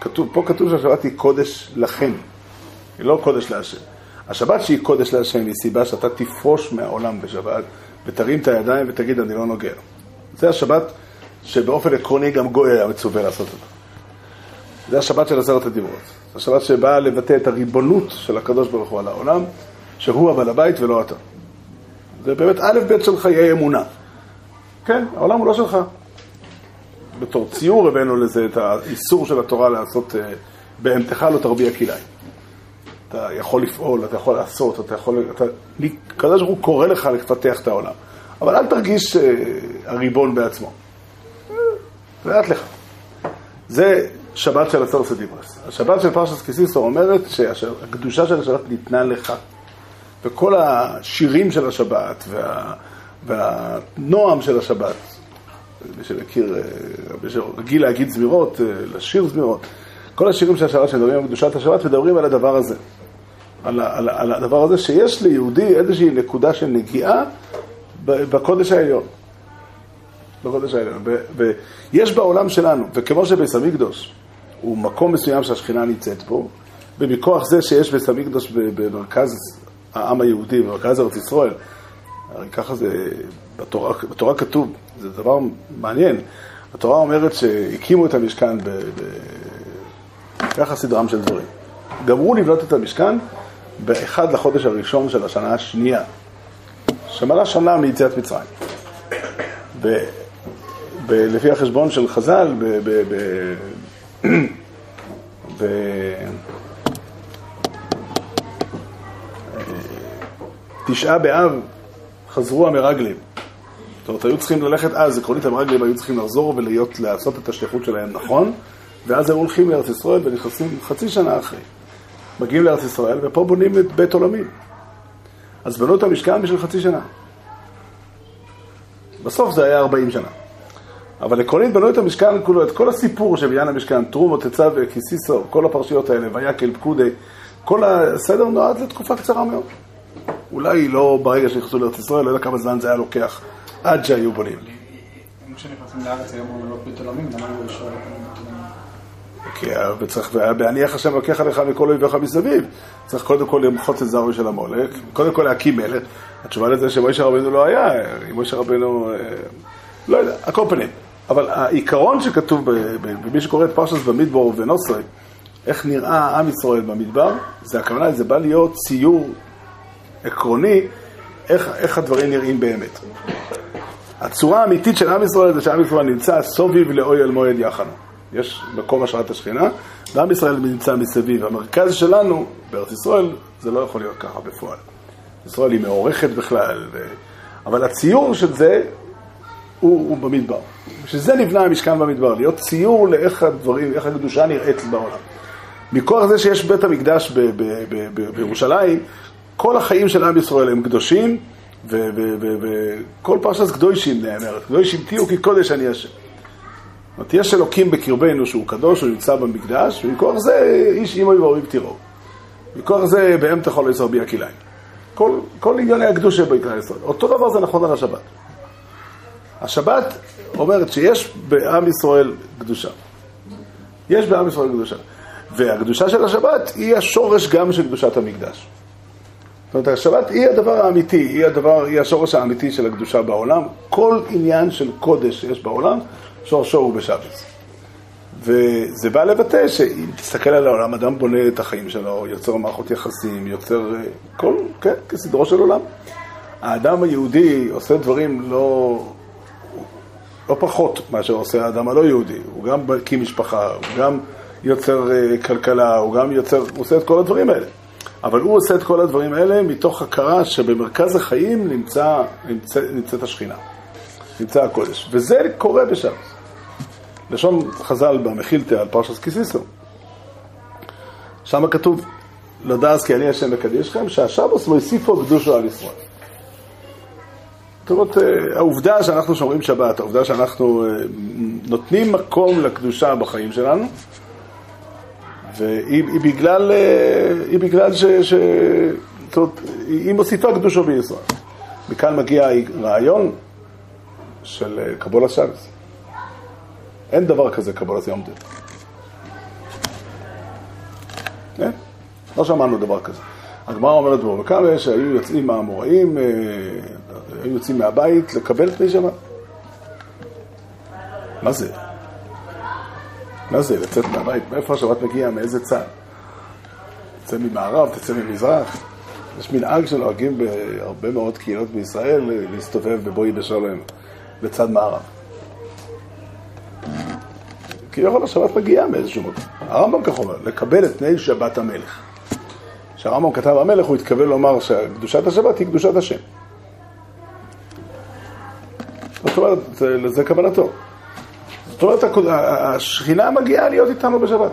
כתוב, פה כתוב שהשבת היא קודש לכם, היא לא קודש להשם. השבת שהיא קודש להשם היא סיבה שאתה תפרוש מהעולם בשבת ותרים את הידיים ותגיד אני לא נוגע. זה השבת שבאופן עקרוני גם גוי היה מצווה לעשות אותה. זה השבת של עשרת הדיברות. זו השבת שבאה לבטא את הריבונות של הקדוש ברוך הוא על העולם, שהוא הבעל הבית ולא אתה. זה באמת א' ב' של חיי אמונה. כן, העולם הוא לא שלך. בתור ציור הבאנו לזה את האיסור של התורה לעשות בהמתך לא תרביע כלאיים. אתה יכול לפעול, אתה יכול לעשות, אתה יכול... הקדוש ברוך הוא קורא לך לפתח את העולם. אבל אל תרגיש הריבון בעצמו. לאט לך. זה שבת של עצר סדיברס. השבת של פרשת קיסיסו אומרת שהקדושה של השבת ניתנה לך. וכל השירים של השבת וה, והנועם של השבת, מי שמכיר, מי שרגיל להגיד זמירות, לשיר זמירות, כל השירים של השבת שמדברים על קדושת השבת מדברים על הדבר הזה. על, על, על הדבר הזה שיש ליהודי איזושהי נקודה של נגיעה בקודש העליון. בקודש העליון. ויש בעולם שלנו, וכמו שביס המקדוש הוא מקום מסוים שהשכינה נמצאת בו, ומכוח זה שיש ביס המקדוש במרכז העם היהודי, במרכז ארץ ישראל, הרי ככה זה, בתורה, בתורה כתוב, זה דבר מעניין, התורה אומרת שהקימו את המשכן ב... ב... ככה סדרם של דברים. גמרו לבנות את המשכן באחד לחודש הראשון של השנה השנייה, שמנה שנה מיציאת מצרים. ב... ב... לפי החשבון של חז"ל, ב... ב... ב... ב... תשעה באב חזרו המרגלים. זאת אומרת, היו צריכים ללכת אז, עקרונית המרגלים היו צריכים לחזור ולעשות את השליחות שלהם נכון, ואז הם הולכים לארץ ישראל ונכנסים חצי שנה אחרי. מגיעים לארץ ישראל, ופה בונים את בית עולמים. אז בנו את המשכן בשביל חצי שנה. בסוף זה היה 40 שנה. אבל עקרונית בנו את המשכן כולו, את כל הסיפור של בניין המשכן, טרומו, תצא וכיסיסו, כל הפרשיות האלה, ויקל, פקודי, כל הסדר נועד לתקופה קצרה מאוד. אולי לא ברגע שנכנסו לארץ ישראל, אלא כמה זמן זה היה לוקח עד שהיו בונים. כשנכנסים לארץ היום עולמים, למה הוא כי וצריך, בהניח השם לוקח עליך מכל אויביך מסביב. צריך קודם כל למחות את זרעו של המולק, קודם כל להקים מלך. התשובה לזה שמשה רבנו לא היה, אם משה רבנו, אה, לא יודע, הכל פנים. אבל העיקרון שכתוב במי שקורא את פרשת במדבור ובנוסרי, איך נראה עם ישראל במדבר, זה הכוונה, זה בא להיות ציור עקרוני, איך, איך הדברים נראים באמת. הצורה האמיתית של עם ישראל זה שעם ישראל נמצא סוביב לאויל מועד יחנו. יש מקום השראת השכינה, ועם ישראל נמצא מסביב. המרכז שלנו, בארץ ישראל, זה לא יכול להיות ככה בפועל. ישראל היא מעורכת בכלל, ו... אבל הציור של זה הוא, הוא במדבר. בשביל זה נבנה המשכן במדבר, להיות ציור לאיך הדברים, איך הקדושה נראית בעולם. מכוח זה שיש בית המקדש ב- ב- ב- בירושלים, כל החיים של עם ישראל הם קדושים, וכל פרשת קדושים נאמרת, קדושים תהיו כי קודש אני השם. זאת אומרת, יש אלוקים בקרבנו שהוא קדוש, הוא נמצא במקדש, ומכוח זה איש אימוי ואוהב תיראו. מכוח זה בהם תכול לעזור בי הכליים. כל, כל ענייני הקדושה בעיקר ישראל. אותו דבר זה נכון על השבת. השבת אומרת שיש בעם ישראל קדושה. יש בעם ישראל קדושה. והקדושה של השבת היא השורש גם של קדושת המקדש. זאת אומרת, השבת היא הדבר האמיתי, היא הדבר, היא השורש האמיתי של הקדושה בעולם. כל עניין של קודש שיש בעולם, שורשו הוא בשבת. וזה בא לבטא שאם תסתכל על העולם, אדם בונה את החיים שלו, יוצר מערכות יחסים, יוצר כל, כן, כסדרו של עולם. האדם היהודי עושה דברים לא, לא פחות מאשר עושה האדם הלא יהודי. הוא גם מקים משפחה, הוא גם יוצר כלכלה, הוא גם יוצר, הוא עושה את כל הדברים האלה. אבל הוא עושה את כל הדברים האלה מתוך הכרה שבמרכז החיים נמצא, נמצא, נמצאת השכינה, נמצא הקודש. וזה קורה בשבת. לשון חז"ל במחילתא על פרשת כיסיסו. שם כתוב, לדעת כי אני השם מקדישכם, שהשבוס לא הוסיפו קדושו על ישראל. זאת אומרת, העובדה שאנחנו שומרים שבת, העובדה שאנחנו נותנים מקום לקדושה בחיים שלנו, והיא היא בגלל, היא בגלל ש... ש זאת היא מוסיפה קדושו בישראל. מכאן מגיע רעיון של קבולת שבס. אין דבר כזה קבולת יום דין. כן? לא שמענו דבר כזה. הגמרא אומרת בו, וכמה שהיו יוצאים מהאמוראים, היו יוצאים מהבית לקבל פני שבת. מה זה? מה זה לצאת מהבית? מאיפה השבת מגיעה? מאיזה צד? תצא ממערב, תצא ממזרח. יש מנהג שנוהגים בהרבה מאוד קהילות בישראל להסתובב בבואי בשלום לצד מערב. כביכול השבת מגיעה מאיזשהו מקום. הרמב"ם כך אומר, לקבל את תנאי שבת המלך. כשהרמב"ם כתב המלך, הוא התכוון לומר שקדושת השבת היא קדושת השם. זאת אומרת, זה כוונתו. זאת אומרת, השכינה מגיעה להיות איתנו בשבת.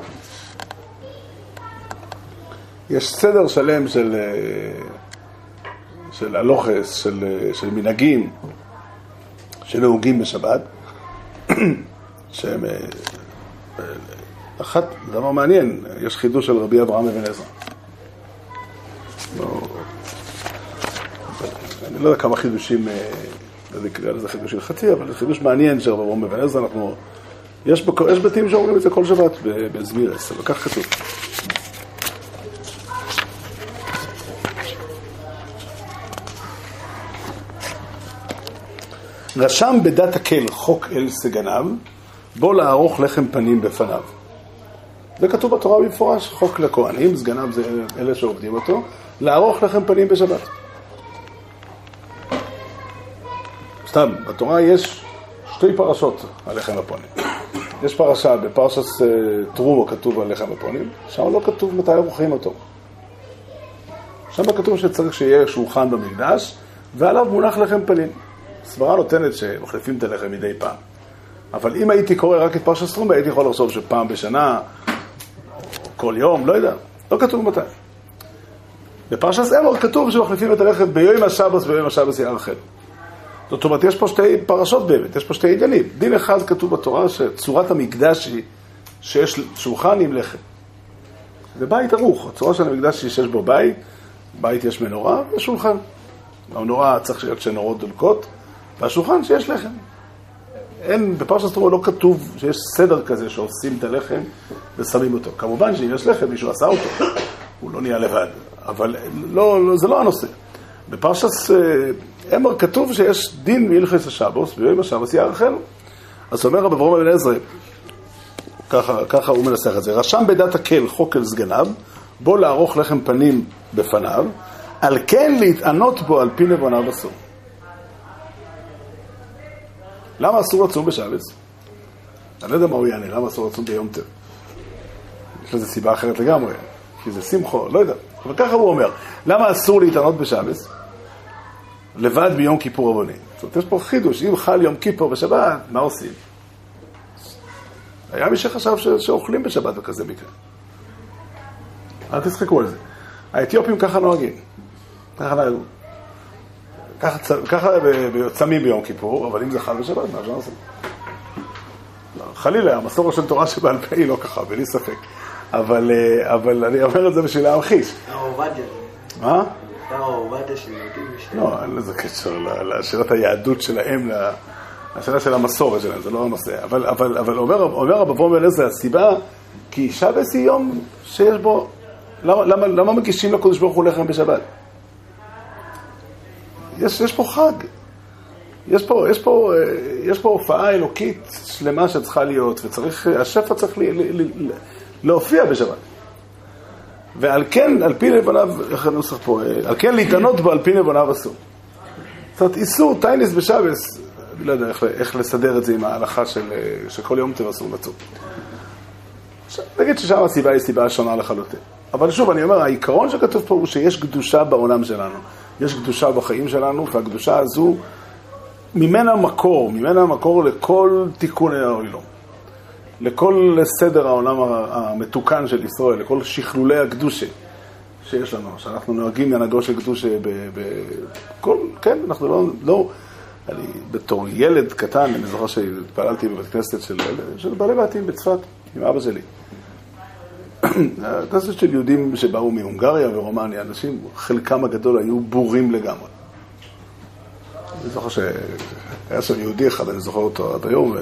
יש סדר שלם של, של הלוכס, של, של מנהגים שנהוגים בשבת, שהם... אחת, דבר מעניין, יש חידוש של רבי אברהם אבן עזרא. לא, אני לא יודע כמה חידושים, לא נקרא לזה חידוש הלכתי, אבל זה חידוש מעניין של רבי אברהם עזרא, אנחנו... יש, יש בתים שאומרים את זה כל שבת בזמירס, אבל כך כתוב. רשם בדת הקל חוק אל סגניו, בוא לערוך לחם פנים בפניו. זה כתוב בתורה במפורש, חוק לכהנים, סגניו זה אלה שעובדים אותו, לערוך לחם פנים בשבת. סתם, בתורה יש שתי פרשות על לחם הפונים. יש פרשה בפרשת אה, טרומו כתוב על לחם הפונים, שם לא כתוב מתי עורכים אותו. שם כתוב שצריך שיהיה שולחן במקדש, ועליו מונח לחם פנים. סברה נותנת שמחליפים את הלחם מדי פעם. אבל אם הייתי קורא רק את פרשת סטרומה, הייתי יכול לחשוב שפעם בשנה, או כל יום, לא יודע, לא כתוב מתי. בפרשת אמור כתוב שמחליפים את הלחם ביום השבוס, ביום השבוס יארחם. זאת אומרת, יש פה שתי פרשות באמת, יש פה שתי עניינים. דין אחד כתוב בתורה שצורת המקדש היא שיש שולחן עם לחם. זה בית ערוך, הצורה של המקדש היא שיש בו בית, בית יש מנורה ושולחן. במנורה צריך להיות שנורות דולקות, והשולחן שיש לחם. אין, בפרשת סטרומה לא כתוב שיש סדר כזה שעושים את הלחם ושמים אותו. כמובן שאם יש לחם, מישהו עשה אותו, הוא לא נהיה לבד. אבל לא, לא, זה לא הנושא. בפרשת אה, אמר כתוב שיש דין מהלכס השבוס, ויום השבוס יערכנו. אז אומר רב אברום אבן עזרא, ככה, ככה הוא מנסח את זה, רשם בדת הקל חוק אל סגניו, בוא לערוך לחם פנים בפניו, על כן להתענות בו על פי נבוניו אסור. למה אסור לצום בשבץ? אני לא יודע מה הוא יענה, למה אסור לצום ביום טב? יש לזה סיבה אחרת לגמרי, כי זה שמחו, לא יודע. אבל ככה הוא אומר, למה אסור להתענות בשבץ? לבד ביום כיפור עווני. זאת אומרת, יש פה חידוש, אם חל יום כיפור בשבת, מה עושים? היה מי שחשב ש... שאוכלים בשבת בכזה מקרה. אל תשחקו על זה. האתיופים ככה נוהגים. ככה נהגו. ככה, ככה צמים ביום כיפור, אבל אם זה חל בשבת, מה אפשר לעשות? לא, חלילה, המסורת של תורה שבעל פה היא לא ככה, בלי ספק. אבל, אה, אבל אני אומר את זה בשביל להמחיש. מה? לא, אין לזה קשר לשאלת היהדות שלהם, לשאלה של המסורת שלהם, זה לא הנושא. אבל, אומר, אומר רב אברום אליעזר, הסיבה, כי שבס היא יום שיש בו, למה, מגישים לקדוש ברוך הוא לחם בשבת? יש, יש פה חג. יש פה, יש, פה, אה, יש פה הופעה אלוקית שלמה שצריכה להיות, וצריך, השפע צריך לי, לי, לי, להופיע בשבת. ועל כן, על פי נבוניו, איך הנוסח פה, על כן להתענות בו על פי נבוניו אסור. זאת אומרת, איסור טיינס בשבס, אני לא יודע איך, איך לסדר את זה עם ההלכה של, שכל יום טבע אסור לצום. נגיד ששם הסיבה היא סיבה שונה לחלוטין. אבל שוב, אני אומר, העיקרון שכתוב פה הוא שיש קדושה בעולם שלנו. יש קדושה בחיים שלנו, והקדושה הזו, ממנה מקור, ממנה מקור לכל תיקון העולם. לכל סדר העולם המתוקן של ישראל, לכל שכלולי הקדושה שיש לנו, שאנחנו נוהגים מהנהגו של קדושה בכל, כן, אנחנו לא, לא, אני בתור ילד קטן, אני זוכר שהתפללתי בבית כנסת של, של בעלי בתים בצפת, עם אבא שלי. כנסת של יהודים שבאו מהונגריה ורומניה, אנשים, חלקם הגדול היו בורים לגמרי. אני זוכר שהיה שם יהודי אחד, אני זוכר אותו עד היום,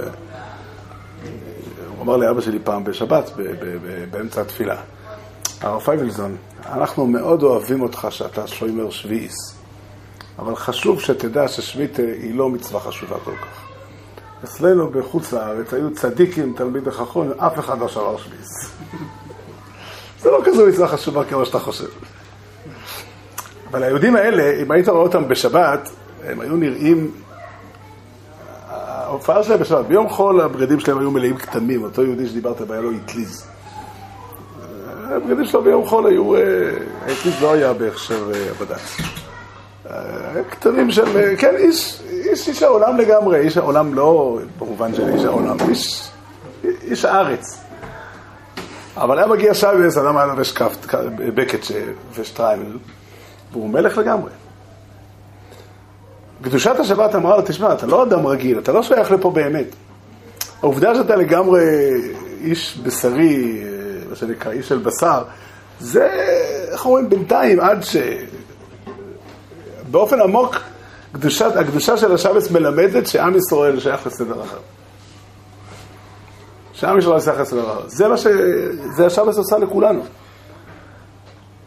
אמר לאבא שלי פעם בשבת, באמצע התפילה, הרב פייבלזון, אנחנו מאוד אוהבים אותך שאתה שומר שביעיס, אבל חשוב שתדע ששביעית היא לא מצווה חשובה כל כך. אצלנו בחוץ לארץ היו צדיקים, תלמידי חכון, אף אחד לא שבר שביעיס. זה לא כזו מצווה חשובה כמו שאתה חושב. אבל היהודים האלה, אם היית רואה אותם בשבת, הם היו נראים ההופעה שלהם בשבת, ביום חול הבגדים שלהם היו מלאים כתמים, אותו יהודי שדיברת בו היה לו אטליז. הבגדים שלו ביום חול היו, אה, האטליז לא היה בהכשר אה, הבד"ץ. אה, כתמים של, כן, איש, איש, איש העולם לגמרי, איש העולם לא במובן של איש העולם, איש, איש הארץ. אבל היה מגיע שבס, אדם היה לובש בקט ושטריימל, והוא מלך לגמרי. קדושת השבת אמרה לו, תשמע, אתה לא אדם רגיל, אתה לא שייך לפה באמת. העובדה שאתה לגמרי איש בשרי, מה שנקרא, איש של בשר, זה, איך אומרים, בינתיים, עד ש... באופן עמוק, קדושת, הקדושה של השבס מלמדת שעם ישראל שייך לסדר אחר. שעם ישראל שייך לסדר אחר. זה מה ש... זה השבס עושה לכולנו.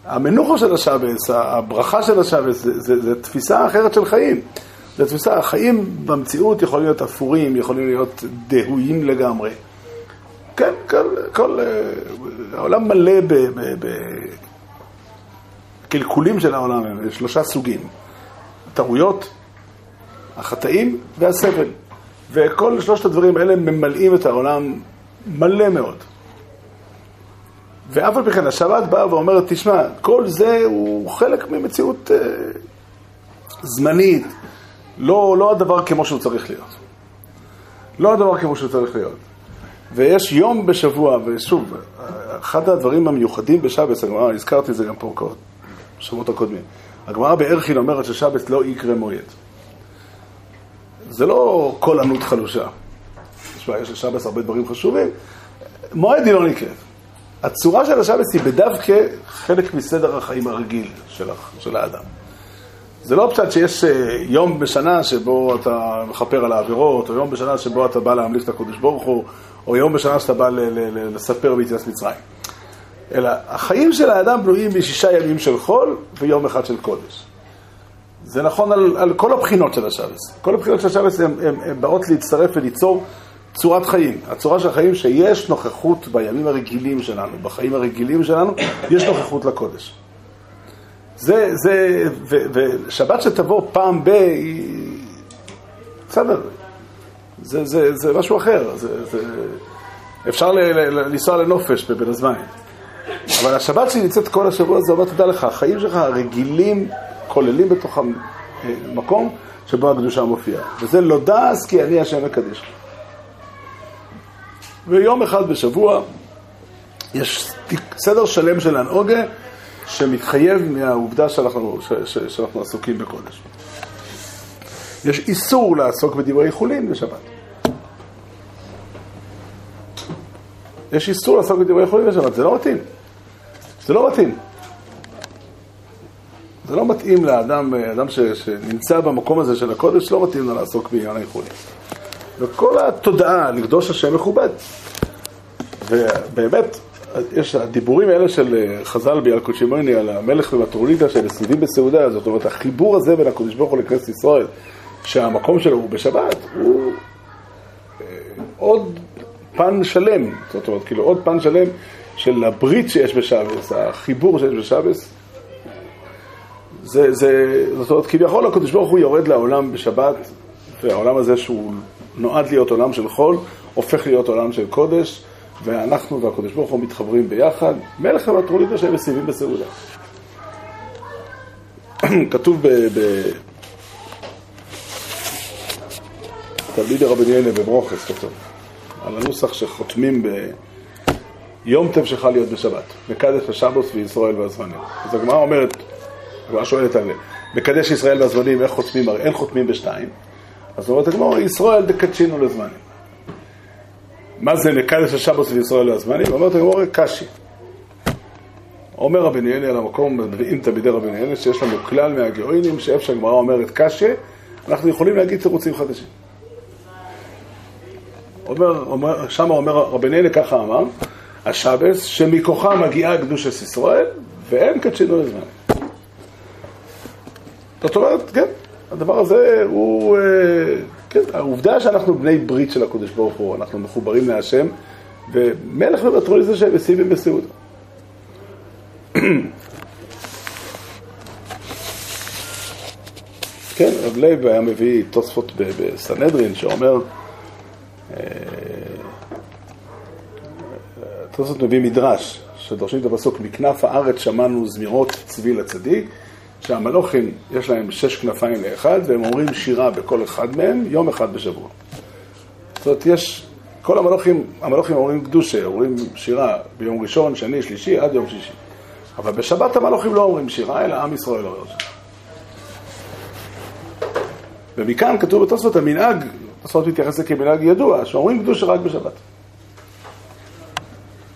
המנוחה של השבס, הברכה של השבס, זה, זה, זה תפיסה אחרת של חיים. זו תפיסה, החיים במציאות יכולים להיות אפורים, יכולים להיות דהויים לגמרי. כן, כל, כל אה, העולם מלא בקלקולים של העולם, שלושה סוגים, הטעויות, החטאים והסבל. וכל שלושת הדברים האלה ממלאים את העולם מלא מאוד. ואף על פי כן השבת באה ואומרת, תשמע, כל זה הוא חלק ממציאות אה, זמנית, לא, לא הדבר כמו שהוא צריך להיות. לא הדבר כמו שהוא צריך להיות. ויש יום בשבוע, ושוב, אחד הדברים המיוחדים בשבת, הגמרא, הזכרתי את זה גם פה בשבועות הקודמים, הגמרא בערכין אומרת ששבת לא יקרה מועד. זה לא כל ענות חלושה. תשמע, יש לשבת הרבה דברים חשובים, מועד היא לא נקראת. הצורה של השבת היא בדווקא חלק מסדר החיים הרגיל של, של האדם. זה לא פשט שיש אה, יום בשנה שבו אתה מכפר על העבירות, או יום בשנה שבו אתה בא להמליך את הקודש ברוך הוא, או יום בשנה שאתה בא לספר ביציאת מצרים. אלא החיים של האדם בנויים משישה ימים של חול ויום אחד של קודש. זה נכון על, על כל הבחינות של השבס. כל הבחינות של השבס הן באות להצטרף וליצור צורת חיים. הצורה של החיים שיש נוכחות בימים הרגילים שלנו, בחיים הרגילים שלנו, יש נוכחות לקודש. זה, זה, ו, ושבת שתבוא פעם ב... בסדר, זה, זה, זה משהו אחר. זה, זה... אפשר לנסוע לנופש בבין הזמנים. אבל השבת שהיא נמצאת כל השבוע, זה אומר, תדע לך, החיים שלך הרגילים כוללים בתוכם אה, מקום שבו הקדושה מופיעה. וזה לא דעס כי אני השם מקדש. ויום אחד בשבוע יש סדר שלם של הנהוגה שמתחייב מהעובדה שאנחנו, ש, ש, שאנחנו עסוקים בקודש. יש איסור לעסוק בדברי חולין בשבת. יש איסור לעסוק בדברי חולין בשבת, זה לא מתאים. זה לא מתאים. זה לא מתאים לאדם, אדם ש, שנמצא במקום הזה של הקודש, לא מתאים לו לעסוק בעניין האיחולים. וכל התודעה לקדוש השם מכובד. ובאמת, יש הדיבורים האלה של אה, חז"ל ביעל שמעוני על המלך ומטרולידה של סביבים בסעודה, זאת אומרת, החיבור הזה בין הקודש ברוך הוא לכנסת ישראל, שהמקום שלו הוא בשבת, הוא אה, עוד פן שלם, זאת אומרת, כאילו עוד פן שלם של הברית שיש בשבס, החיבור שיש בשבס. זה, זה, זאת אומרת, כביכול הקדוש ברוך הוא יורד לעולם בשבת, והעולם הזה שהוא נועד להיות עולם של חול, הופך להיות עולם של קודש, ואנחנו והקדוש ברוך הוא מתחברים ביחד. מלך המטרוליטה שהם מסיבים בסעודה. כתוב ב... תלמידי רבני אלה בברוכס כתוב, על הנוסח שחותמים ב... יום טב שחל להיות בשבת, מקדש השבוס וישראל והזמנים. אז הגמרא אומרת, הגמרא שואלת על מקדש ישראל והזמנים, איך חותמים, הרי אין חותמים בשתיים. אז אומרת הגמרא, ישראל דקדשינו לזמנים. מה זה מקדש השבוס וישראל והזמנים? אומרת הגמרא, קשי. אומר רבי אלי על המקום, מביאים תלמידי רבי אלי, שיש לנו כלל מהגאוינים, שאיפה שהגמרא אומרת קשי, אנחנו יכולים להגיד תירוצים חדשים. אומר, אומר, שם אומר רבי אלי, ככה אמר, השבס, שמכוחה מגיעה קדושת ישראל, ואין קדשינו לזמן. זאת אומרת, כן, הדבר הזה הוא, אה, כן, העובדה שאנחנו בני ברית של הקדוש ברוך הוא, אנחנו מחוברים להשם, ומלך ובטרול זה שהם מסיבים בסעודה. כן, רב לייב היה מביא תוספות בסנהדרין שאומר אה, תוספות מביא מדרש, שדורשים את הפסוק, מכנף הארץ שמענו זמירות צבי לצדיק, שהמלוכים יש להם שש כנפיים לאחד, והם אומרים שירה בכל אחד מהם יום אחד בשבוע. זאת אומרת, יש, כל המלוכים, המלוכים אומרים קדושה, אומרים שירה ביום ראשון, שני, שלישי, עד יום שישי. אבל בשבת המלוכים לא אומרים שירה, אלא עם ישראל אומר שירה. ומכאן כתוב בתוספות המנהג, תוספות מתייחס לזה כמנהג ידוע, שאומרים קדושה רק בשבת.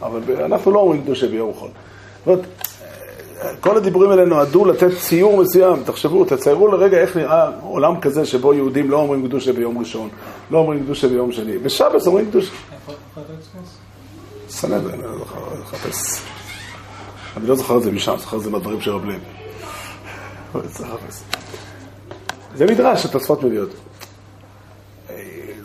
אבל אנחנו לא אומרים קדושה ביום חול. זאת אומרת, כל הדיבורים האלה נועדו לתת ציור מסוים, תחשבו, תציירו לרגע איך נראה עולם כזה שבו יהודים לא אומרים קדושה ביום ראשון, לא אומרים קדושה ביום שני. בשבס אומרים קדושה. סנדרין, אני לא זוכר. אני לא זוכר את זה משם, זוכר את זה מהדברים של רב לב. זה מדרש התוספות מביאות.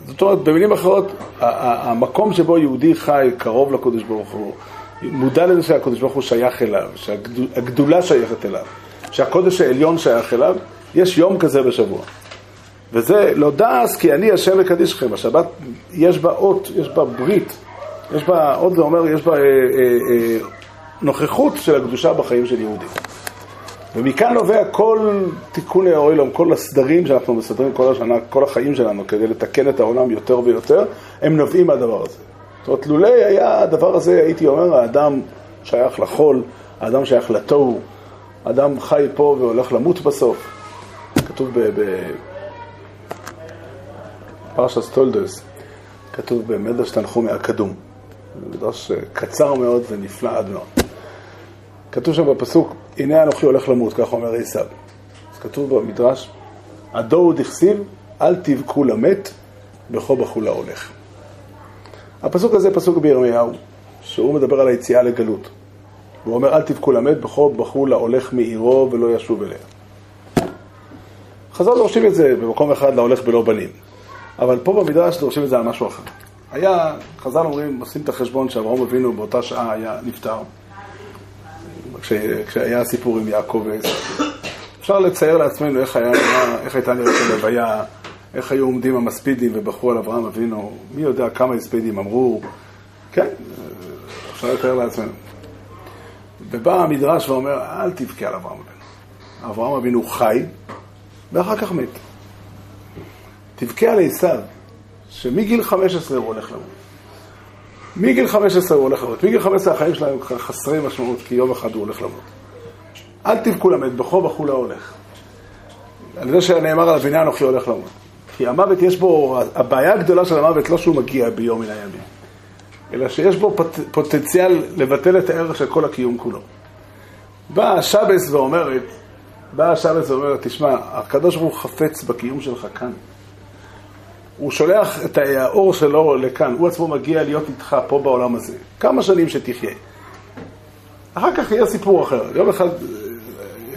זאת אומרת, במילים אחרות, המקום שבו יהודי חי קרוב לקדוש ברוך הוא, מודע לזה שהקדוש ברוך הוא שייך אליו, שהגדולה שייכת אליו, שהקודש העליון שייך אליו, יש יום כזה בשבוע. וזה לא דעס כי אני השם מקדישכם. השבת יש בה אות, יש בה ברית, יש בה, אות זה אומר, יש בה אה, אה, אה, נוכחות של הקדושה בחיים של יהודים. ומכאן נובע כל תיקוני האוילום, כל הסדרים שאנחנו מסדרים כל השנה, כל החיים שלנו, כדי לתקן את העולם יותר ויותר, הם נובעים מהדבר הזה. זאת לולא היה הדבר הזה, הייתי אומר, האדם שייך לחול, האדם שייך לתוהו, האדם חי פה והולך למות בסוף. כתוב בפרשת טולדס, כתוב במדרש תנחומי הקדום. מדרש קצר מאוד ונפלא עד מאוד. כתוב שם בפסוק, הנה אנוכי הולך למות, כך אומר עשיו. אז כתוב במדרש, הדור דכסיב, אל תבכו למת, בכו בכו להולך. הפסוק הזה פסוק בירמיהו, שהוא מדבר על היציאה לגלות. הוא אומר, אל תבכו למת, בכו בכו להולך מעירו ולא ישוב אליה. חז"ל דורשים את זה במקום אחד להולך בלא בנים. אבל פה במדרש דורשים את זה על משהו אחר. היה, חז"ל אומרים, עושים את החשבון שאברהם אבינו באותה שעה היה נפטר. כש, כשהיה הסיפור עם יעקב ועשו. אפשר לצייר לעצמנו איך, היה, איך הייתה נראית הלוויה, איך היו עומדים המספידים ובחרו על אברהם אבינו, מי יודע כמה הספידים אמרו, כן, אפשר לתאר לעצמנו. ובא המדרש ואומר, אל תבכה על אברהם אבינו. אברהם אבינו חי, ואחר כך מת. תבכה על עשיו, שמגיל 15 הוא הולך למות. מגיל 15 הוא הולך למות. מגיל 15 החיים שלהם חסרי משמעות, כי יום אחד הוא הולך למות. אל תבכו למת, בכו בכו להולך. על זה שנאמר על הבניין אנוכי הולך למות. כי המוות יש בו, הבעיה הגדולה של המוות לא שהוא מגיע ביום מן הימים, אלא שיש בו פוט, פוטנציאל לבטל את הערך של כל הקיום כולו. באה השבס ואומרת, באה השבס ואומרת, תשמע, הקדוש ברוך הוא חפץ בקיום שלך כאן. הוא שולח את האור שלו לכאן, הוא עצמו מגיע להיות איתך פה בעולם הזה. כמה שנים שתחיה. אחר כך יהיה סיפור אחר, יום אחד אה,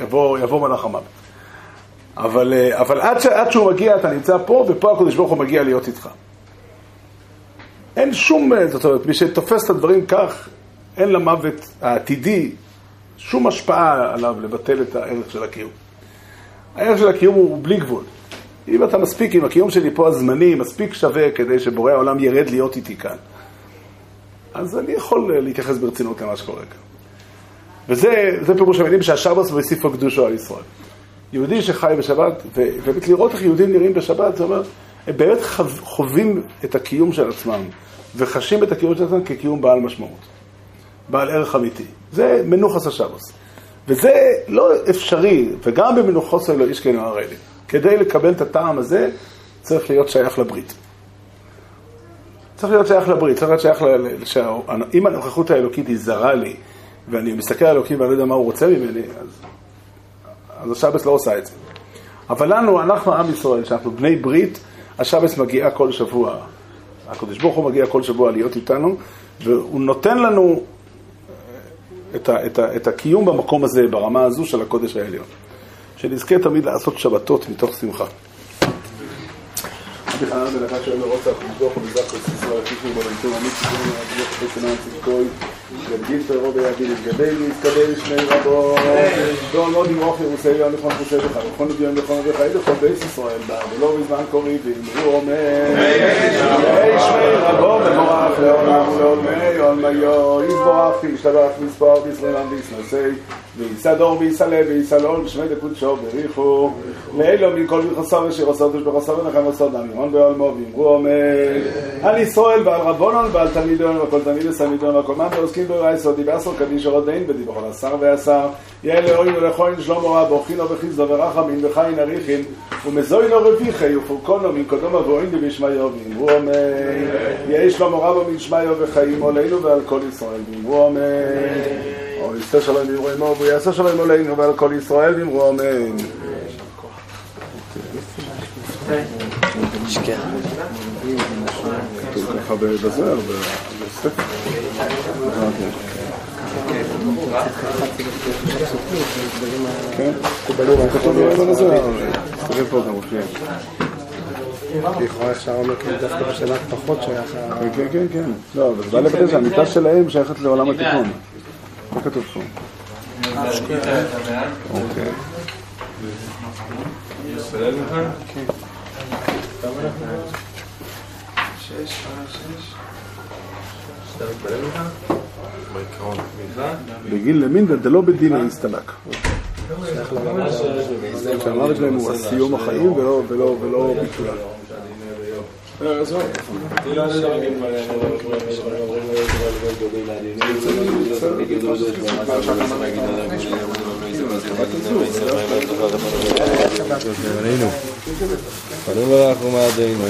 יבוא, יבוא מלאך המוות. אבל, אה, אבל עד, ש, עד שהוא מגיע אתה נמצא פה, ופה הקדוש ברוך הוא מגיע להיות איתך. אין שום, אה, זאת אומרת, מי שתופס את הדברים כך, אין למוות העתידי שום השפעה עליו לבטל את הערך של הקיום. הערך של הקיום הוא בלי גבול. אם אתה מספיק, אם הקיום שלי פה הזמני מספיק שווה כדי שבורא העולם ירד להיות איתי כאן, אז אני יכול להתייחס ברצינות למה שקורה כאן. וזה פירוש המילים שהשבוס והוסיפו קדושו על ישראל. יהודי שחי בשבת, ובאמת לראות איך יהודים נראים בשבת, זה אומר, הם באמת חווים את הקיום של עצמם, וחשים את הקיום של עצמם כקיום בעל משמעות, בעל ערך אמיתי. זה מנוחס השבוס. וזה לא אפשרי, וגם במנוחוס אלו איש כן הרעילים. כדי לקבל את הטעם הזה, צריך להיות שייך לברית. צריך להיות שייך לברית, צריך להיות שייך ל... אם הנוכחות האלוקית היא זרה לי, ואני מסתכל על אלוקים ואני לא יודע מה הוא רוצה ממני, אז, אז השבס לא עושה את זה. אבל לנו, אנחנו עם ישראל, שאנחנו בני ברית, השבס מגיעה כל שבוע. הקדוש ברוך הוא מגיע כל שבוע להיות איתנו, והוא נותן לנו את, ה, את, ה, את הקיום במקום הזה, ברמה הזו של הקודש העליון. שנזכה תמיד לעשות שבתות מתוך שמחה. בחנן בן אחד שואל לרוצח ומזוך ומזרח וסיסרא ופישו ובנתו עמית סיכון ומעדינות וחסנן צדקוי ידגיל פרו ויגיד יתגדל ויתקבל שמי רבו דור לא נמרוך ירוסי יום לכון חוסי בך וכון לדיון לכון ובך ידע כל בית ישראל בא ולא בזמן קורי ואמרו אומר שמי רבו מבורך לעולם לעולמי עולמיו יזבורך ישתבח מספר בישראלם ויסנסי ויסדור ויסלה ויסלול שמי דקודשו בריחו. לאלו מכל מחסר אשר עשה דוש בחסר ונחם עשה דם ימון בעולמו ואמרו אומר על ישראל ועל רבונון ועל תלמידון וכל תלמיד וסלמידון וכל מן ועוסקים ברעי סודי בעשר קדיש עוד דין בדיבור על השר והשר יהיה לאוהים ולכהן שלמה רב אוכינו וחיסדו ורחמים וחיין אריכין ומזוי לו רביחי ופורקונו מן קודום אבוין דבשמיו ואמרו אומר יהי שלמה רבו מן שמיו וחיים עלינו ועל כל ישראל ואמרו אומר או יעשה שלום ואמרו אמו ויעשה שלום עלינו ועל כל ישראל ואמרו אמן. כתוב ככה. כן. לכאורה אפשר אומר כאילו דווקא בשנה פחות שייך. כן, כן, כן, כן. לא, אבל בא לבטא שהמיטה שלהם שייכת לעולם התיקון. מה כתוב פה? אוקיי. בגיל למינדא דלא בדין האינסטלק. שהמוות שלהם הוא סיום החיים ולא ביטולה. פנו ורחמו מעדינו